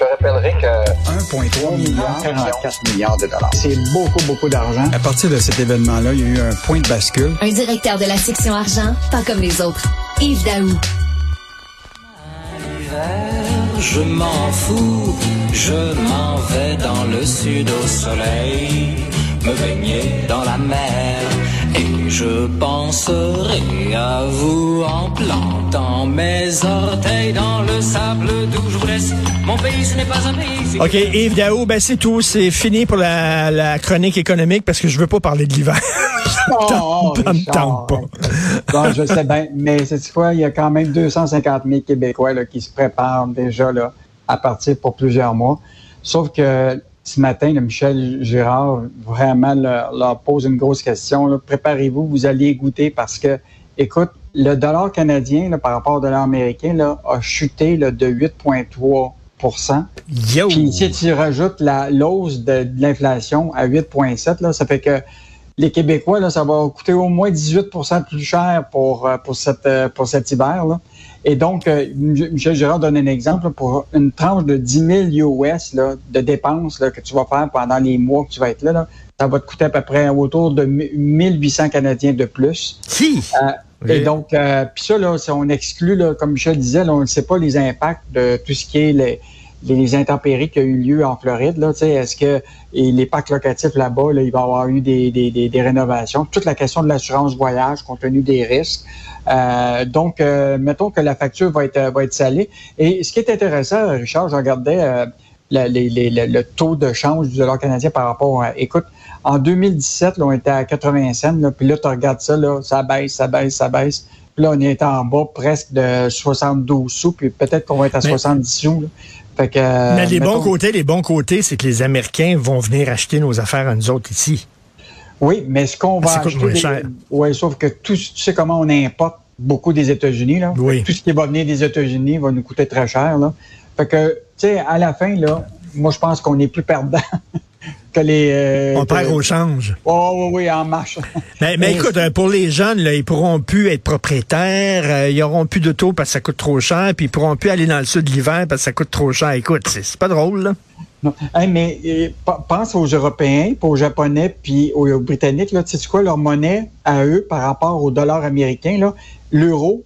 te rappellerai que 1,3 milliard, 44 milliards de dollars. C'est beaucoup, beaucoup d'argent. À partir de cet événement-là, il y a eu un point de bascule. Un directeur de la section argent, pas comme les autres. Yves Daou. Je m'en fous, je m'en vais dans le sud au soleil, me baigner dans la mer. Je penserai à vous en plantant mes orteils dans le sable d'où je vous laisse. Mon pays, ce n'est pas un pays. OK, Yves Daou, ben c'est tout. C'est fini pour la, la chronique économique parce que je veux pas parler de l'hiver. Oh, Ça me tente pas. Bon, je sais bien, mais cette fois, il y a quand même 250 000 Québécois là, qui se préparent déjà là, à partir pour plusieurs mois. Sauf que ce matin, là, Michel Girard vraiment leur, leur pose une grosse question. Préparez-vous, vous allez goûter parce que, écoute, le dollar canadien là, par rapport au dollar américain là, a chuté là, de 8,3 Yo! puis si tu rajoutes la l'hausse de, de l'inflation à 8,7, là, ça fait que les Québécois, là, ça va coûter au moins 18% plus cher pour, euh, pour, cette, euh, pour cet hiver. Là. Et donc, euh, Michel Girard donne un exemple pour une tranche de 10 000 US là, de dépenses là, que tu vas faire pendant les mois que tu vas être là. là. Ça va te coûter à peu près autour de 1800 Canadiens de plus. Si! Euh, Et donc, euh, puis ça, là, si on exclut, là, comme Michel disait, là, on ne sait pas les impacts de tout ce qui est les, les intempéries qui ont eu lieu en Floride. Là, tu sais, est-ce que et les parcs locatifs là-bas, là, il va y avoir eu des, des, des, des rénovations? Toute la question de l'assurance voyage compte tenu des risques. Euh, donc, euh, mettons que la facture va être, va être salée. Et ce qui est intéressant, Richard, je regardais euh, la- les- les- le, le taux de change du dollar canadien par rapport à... Écoute, en 2017, là, on était à 80 cents, là, puis là, tu regardes ça, là, ça baisse, ça baisse, ça baisse. Puis là, on est en bas presque de 72 sous, puis peut-être qu'on va être à Mais- 70 sous. là. Fait que, euh, Mais les bons côtés, les bons côtés, c'est que les Américains vont venir acheter nos affaires à nous autres ici. Oui, mais ce qu'on va acheter... des- sauf que tout, tu sais comment on importe beaucoup des États-Unis, là? Oui. Tout ce qui va venir des États-Unis va nous coûter très cher, là. Fait que, tu sais, à la fin, là, moi, je pense qu'on est plus perdant que les... euh, On que- perd au change. Oh, oui, oui, en marche. Mais, écoute, euh, pour les jeunes, là, ils pourront plus être propriétaires, euh, ils auront plus d'auto parce que ça coûte trop cher, puis ils pourront plus aller dans le sud l'hiver parce que ça coûte trop cher. Écoute, c'est pas drôle, là. Non. Hey, mais pense aux Européens, puis aux Japonais, puis aux, aux Britanniques. Là, tu sais quoi, leur monnaie à eux par rapport au dollar américain, l'euro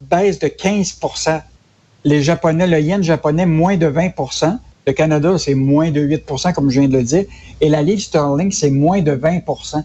baisse de 15% Les Japonais, le yen japonais, moins de 20 Le Canada, c'est moins de 8% comme je viens de le dire. Et la livre sterling, c'est moins de 20%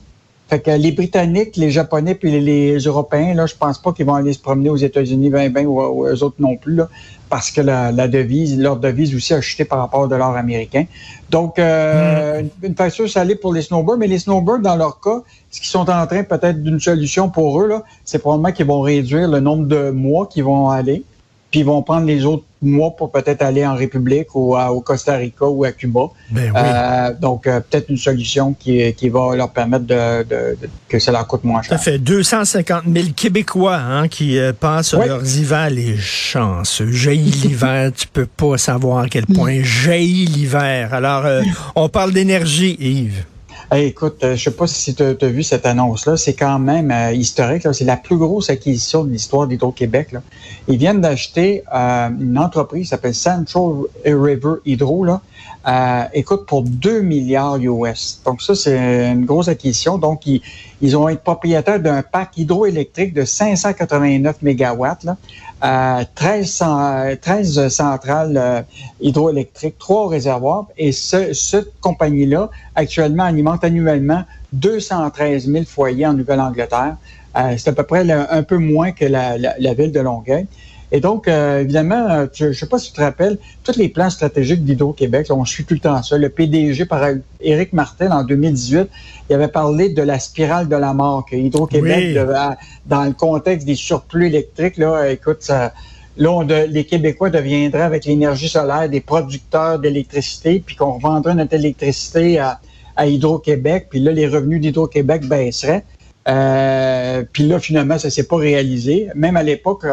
Fait que les Britanniques, les Japonais puis les, les Européens, là, je pense pas qu'ils vont aller se promener aux États-Unis 20-20 ou, ou eux autres non plus, là, parce que la, la devise, leur devise aussi a chuté par rapport au dollar américain. Donc, euh, une, une facture salée pour les snowbirds, mais les snowbirds, dans leur cas, ce qu'ils sont en train peut-être d'une solution pour eux, là, c'est probablement qu'ils vont réduire le nombre de mois qu'ils vont aller, puis ils vont prendre les autres mois pour peut-être aller en République ou à- au Costa Rica ou à Cuba. Ben oui. Euh, donc, euh, peut-être une solution qui, qui va leur permettre de, de- de- que ça leur coûte moins Ça cher. fait 250 000 Québécois hein, qui euh, passent Oui. leurs hivers, les chanceux. Jaillit l'hiver, tu peux pas savoir à quel point jaillit l'hiver. Alors, on parle d'énergie, Yves. Écoute, euh, je sais pas si tu as vu cette annonce-là, c'est quand même euh, historique. C'est la plus grosse acquisition de l'histoire d'Hydro-Québec. Ils viennent d'acheter euh, une entreprise qui s'appelle Central River Hydro. Là. Euh, écoute, pour 2 milliards US. Donc ça, c'est une grosse acquisition. Donc, ils, ils ont été propriétaires d'un parc hydroélectrique de 589 mégawatts. Euh, 13, cent- 13 centrales hydroélectriques, trois réservoirs. Et ce, cette compagnie-là, actuellement, alimente annuellement 213 000 foyers en Nouvelle-Angleterre. Euh, c'est à peu près le- un peu moins que la, la- la ville de Longueuil. Et donc, euh, évidemment, euh, tu- je ne sais pas si tu te rappelles, tous les plans stratégiques d'Hydro-Québec, on suit tout le temps ça. Le PDG, par Éric Martel, en 2018, il avait parlé de la spirale de la mort, que Hydro-Québec, Oui. dans le contexte des surplus électriques, là, écoute, ça, là, on de- les Québécois deviendraient, avec l'énergie solaire, des producteurs d'électricité, puis qu'on revendrait notre électricité à, à Hydro-Québec, puis là, les revenus d'Hydro-Québec baisseraient. Euh, puis là, finalement, ça s'est pas réalisé. Même à l'époque,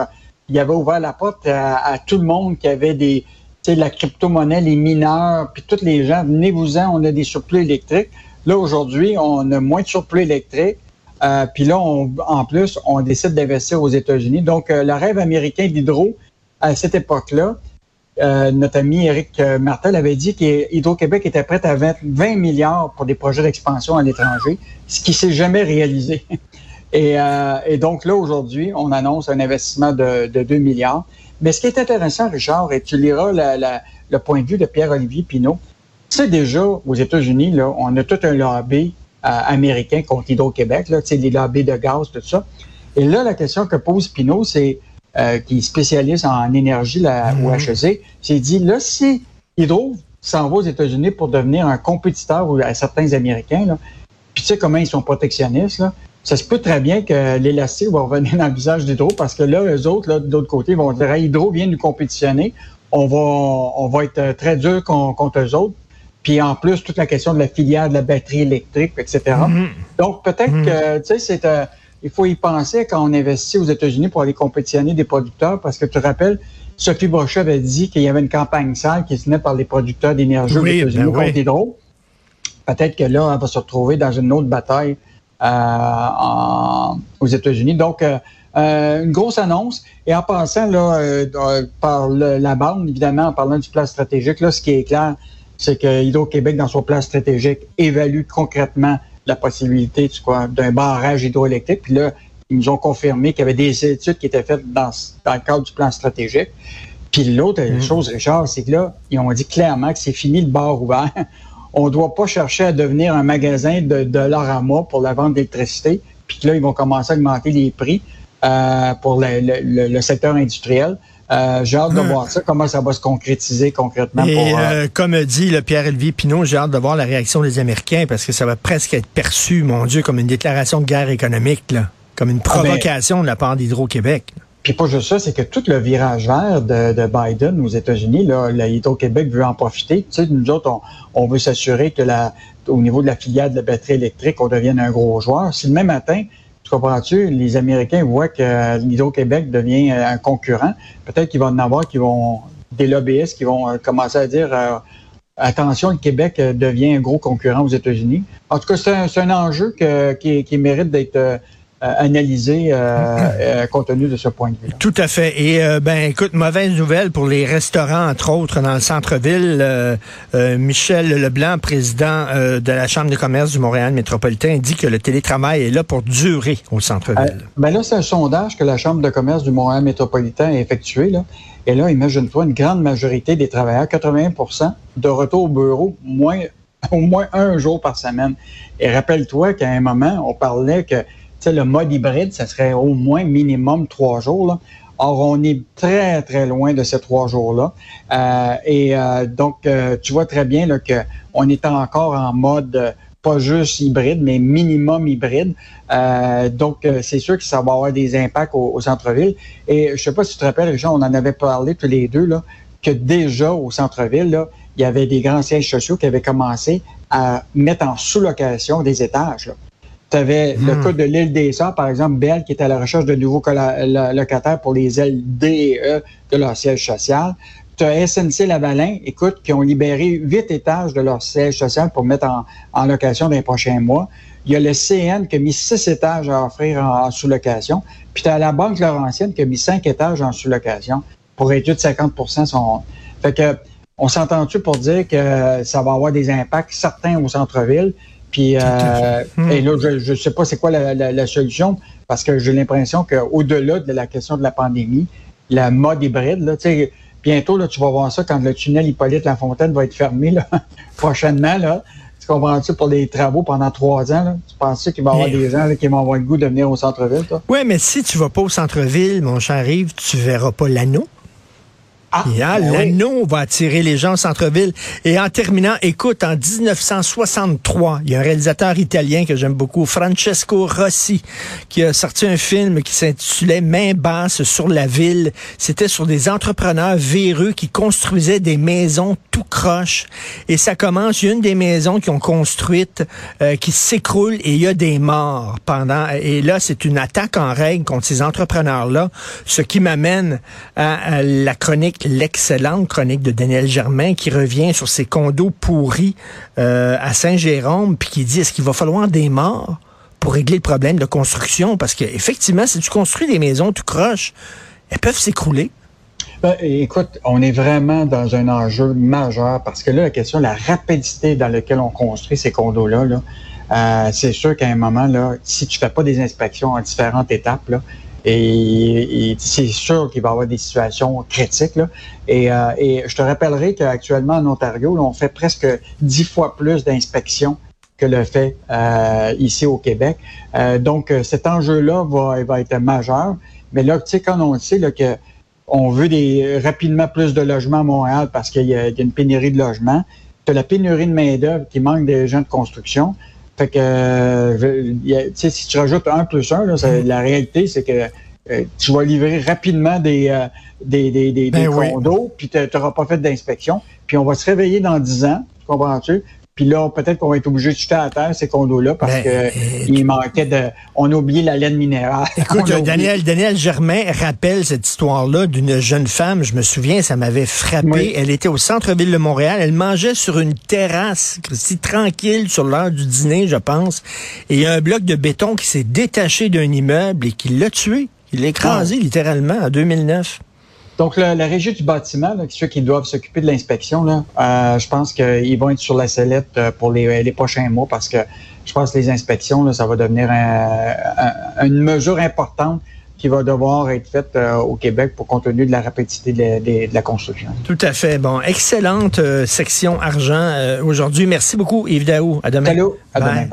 il avait ouvert la porte à, tout le monde qui avait des, la crypto-monnaie, les mineurs, puis tous les gens, venez-vous-en, on a des surplus électriques. Là, aujourd'hui, on a moins de surplus électriques. Euh, puis là, on- en plus, on décide d'investir aux États-Unis. Donc, euh, le rêve américain d'Hydro, à cette époque-là, euh, notre ami Éric Martel avait dit qu'Hydro-Québec était prêt à 20, 20 milliards pour des projets d'expansion à l'étranger, ce qui s'est jamais réalisé. Et, euh, et, donc là, aujourd'hui, on annonce un investissement de, de, 2 milliards. Mais ce qui est intéressant, Richard, et tu liras la, la, le point de vue de Pierre-Olivier Pinault, c'est déjà aux États-Unis, là, on a tout un lobby euh, américain contre Hydro-Québec, là, les lobbies de gaz, tout ça. Et là, la question que pose Pinault, c'est euh, qui est spécialiste en énergie là, au HEC, c'est dit, là, si Hydro s'en va aux États-Unis pour devenir un compétiteur à certains Américains, là, puis tu sais comment ils sont protectionnistes, là, ça se peut très bien que l'élastique va revenir dans le visage d'Hydro parce que là, eux autres, là, de l'autre côté, vont dire Hydro vient nous compétitionner. On va, on va être très dur contre eux autres. Puis en plus, toute la question de la filière de la batterie électrique, etc. Mm-hmm. Donc peut-être mm-hmm. que, tu sais, c'est euh, il faut y penser quand on investit aux États-Unis pour aller compétitionner des producteurs, parce que tu te rappelles, Sophie Brochet avait dit qu'il y avait une campagne sale qui se tenait par les producteurs d'énergie aux États-Unis ben contre Hydro. Peut-être que là, on va se retrouver dans une autre bataille euh, aux États-Unis. Donc, euh, euh, une grosse annonce. Et en passant là, par la bande, évidemment, en parlant du plan stratégique, là, ce qui est clair, c'est que Hydro-Québec, dans son plan stratégique, évalue concrètement la possibilité d'un barrage hydroélectrique. Puis là, ils nous ont confirmé qu'il y avait des études qui étaient faites dans, dans le cadre du plan stratégique. Puis l'autre mmh. chose, Richard, c'est que là, ils ont dit clairement que c'est fini le bar ouvert on ne doit pas chercher à devenir un magasin de, l'orama pour la vente d'électricité, puis là, ils vont commencer à augmenter les prix euh, pour le, secteur industriel. Euh, j'ai hâte de hmm. voir ça, comment ça va se concrétiser concrètement. Et pour, euh, comme dit le Pierre-Olivier Pinot, j'ai hâte de voir la réaction des Américains parce que ça va presque être perçu, mon Dieu, comme une déclaration de guerre économique, là, comme une ah, ben, provocation de la part d'Hydro-Québec. Puis pas juste ça, c'est que tout le virage vert de, Biden aux États-Unis, là, Hydro-Québec veut en profiter. Tu sais, nous autres, on, veut s'assurer que la, au niveau de la filière de la batterie électrique, on devienne un gros joueur. Si le même matin, tu comprends-tu, les Américains voient que Hydro-Québec devient un concurrent, peut-être qu'ils vont en avoir qui vont, des lobbyistes qui vont euh, commencer à dire euh, attention, le Québec euh, devient un gros concurrent aux États-Unis. En tout cas, c'est un, enjeu qui, qui, mérite d'être euh, analyser euh, euh, compte tenu de ce point de vue. Tout à fait. Et ben écoute, mauvaise nouvelle pour les restaurants, entre autres, dans le centre-ville. Michel Leblanc, président de la Chambre de commerce du Montréal métropolitain, dit que le télétravail est là pour durer au centre-ville. ben là, c'est un sondage que la Chambre de commerce du Montréal métropolitain a effectué. Là. Et là, imagine-toi, une grande majorité des travailleurs, 80% de retour au bureau, moins au moins un jour par semaine. Et rappelle-toi qu'à un moment, on parlait que le mode hybride, ça serait au moins minimum trois jours. Or, on est très, très loin de ces trois jours-là. Euh, et euh, donc, euh, tu vois très bien là, qu'on est encore en mode pas juste hybride, mais minimum hybride. donc, c'est sûr que ça va avoir des impacts au, centre-ville. Et je sais pas si tu te rappelles, Richard, on en avait parlé tous les deux, là, que déjà au centre-ville, il y avait des grands sièges sociaux qui avaient commencé à mettre en sous-location des étages. Tu avais le hmm. cas de l'île des Sœurs, par exemple, Belle, qui est à la recherche de nouveaux locataires pour les LDE de leur siège social. Tu as SNC-Lavalin, écoute, qui ont libéré huit étages de leur siège social pour mettre en, location dans les prochains mois. Il y a le CN qui a mis six étages à offrir en, sous-location. Puis tu as la Banque Laurentienne qui a mis cinq étages en sous-location pour réduire de 50 son... Fait que, on s'entend-tu pour dire que ça va avoir des impacts certains au centre-ville, puis, euh, et là, je ne sais pas c'est quoi la, solution, parce que j'ai l'impression qu'au-delà de la question de la pandémie, la mode hybride, là, bientôt, là, tu vas voir ça quand le tunnel Hippolyte Lafontaine va être fermé là, prochainement. Là. Tu comprends-tu pour les travaux pendant trois ans? Là? Tu penses qu'il va y avoir des gens qui vont avoir le goût de venir au centre-ville? Oui, mais si tu vas pas au centre-ville, mon cher Yves, tu verras pas l'anneau. Ah, ben l'anneau va attirer les gens au centre-ville. Et en terminant, écoute, en 1963, il y a un réalisateur italien que j'aime beaucoup, Francesco Rossi, qui a sorti un film qui s'intitulait Main basse sur la ville. C'était sur des entrepreneurs véreux qui construisaient des maisons tout croche. Et ça commence, il y a une des maisons qui ont construites euh, qui s'écroule et il y a des morts pendant. Et là, c'est une attaque en règle contre ces entrepreneurs-là, ce qui m'amène à la chronique l'excellente chronique de Daniel Germain qui revient sur ces condos pourris euh, à Saint-Jérôme, puis qui dit est-ce qu'il va falloir des morts pour régler le problème de construction? Parce qu'effectivement, si tu construis des maisons, tu croches, elles peuvent s'écrouler. Ben, écoute, on est vraiment dans un enjeu majeur parce que là, la question la rapidité dans laquelle on construit ces condos-là, là, euh, c'est sûr qu'à un moment, là, si tu fais pas des inspections en différentes étapes, et, c'est sûr qu'il va y avoir des situations critiques. Là. Et, euh, et je te rappellerai qu'actuellement en Ontario, là, on fait presque dix fois plus d'inspections que le fait euh, ici au Québec. Euh, donc, cet enjeu-là va, va être majeur. Mais là, tu sais, quand on sait là, que on veut des rapidement plus de logements à Montréal parce qu'il y, a une pénurie de logements, tu as la pénurie de main-d'œuvre qui manque des gens de construction. Fait que, euh, si tu rajoutes un plus un, là, mm. la réalité, c'est que euh, tu vas livrer rapidement des, euh, des, des, des, ben condos, puis tu n'auras pas fait d'inspection. Puis on va se réveiller dans 10 ans, comprends-tu? Puis là, peut-être qu'on va être obligé de jeter à terre ces condos-là parce ben, que il manquait de. On a oublié la laine minérale. Écoute, Daniel, Daniel Germain rappelle cette histoire-là d'une jeune femme. Je me souviens, ça m'avait frappé. Elle était au centre-ville de Montréal. Elle mangeait sur une terrasse, si tranquille, sur l'heure du dîner, je pense. Et il y a un bloc de béton qui s'est détaché d'un immeuble et qui l'a tué. Il l'a écrasé ah. littéralement en 2009. Donc, la, régie du bâtiment, là, ceux qui doivent s'occuper de l'inspection, là, euh, je pense qu'ils vont être sur la sellette euh, pour les, les, prochains mois parce que je pense que les inspections, là, ça va devenir une mesure importante qui va devoir être faite euh, au Québec pour compte tenu de la rapidité de la, construction. Tout à fait. Bon, excellente section argent aujourd'hui. Merci beaucoup, Yves Daou. À demain. Salut. À demain.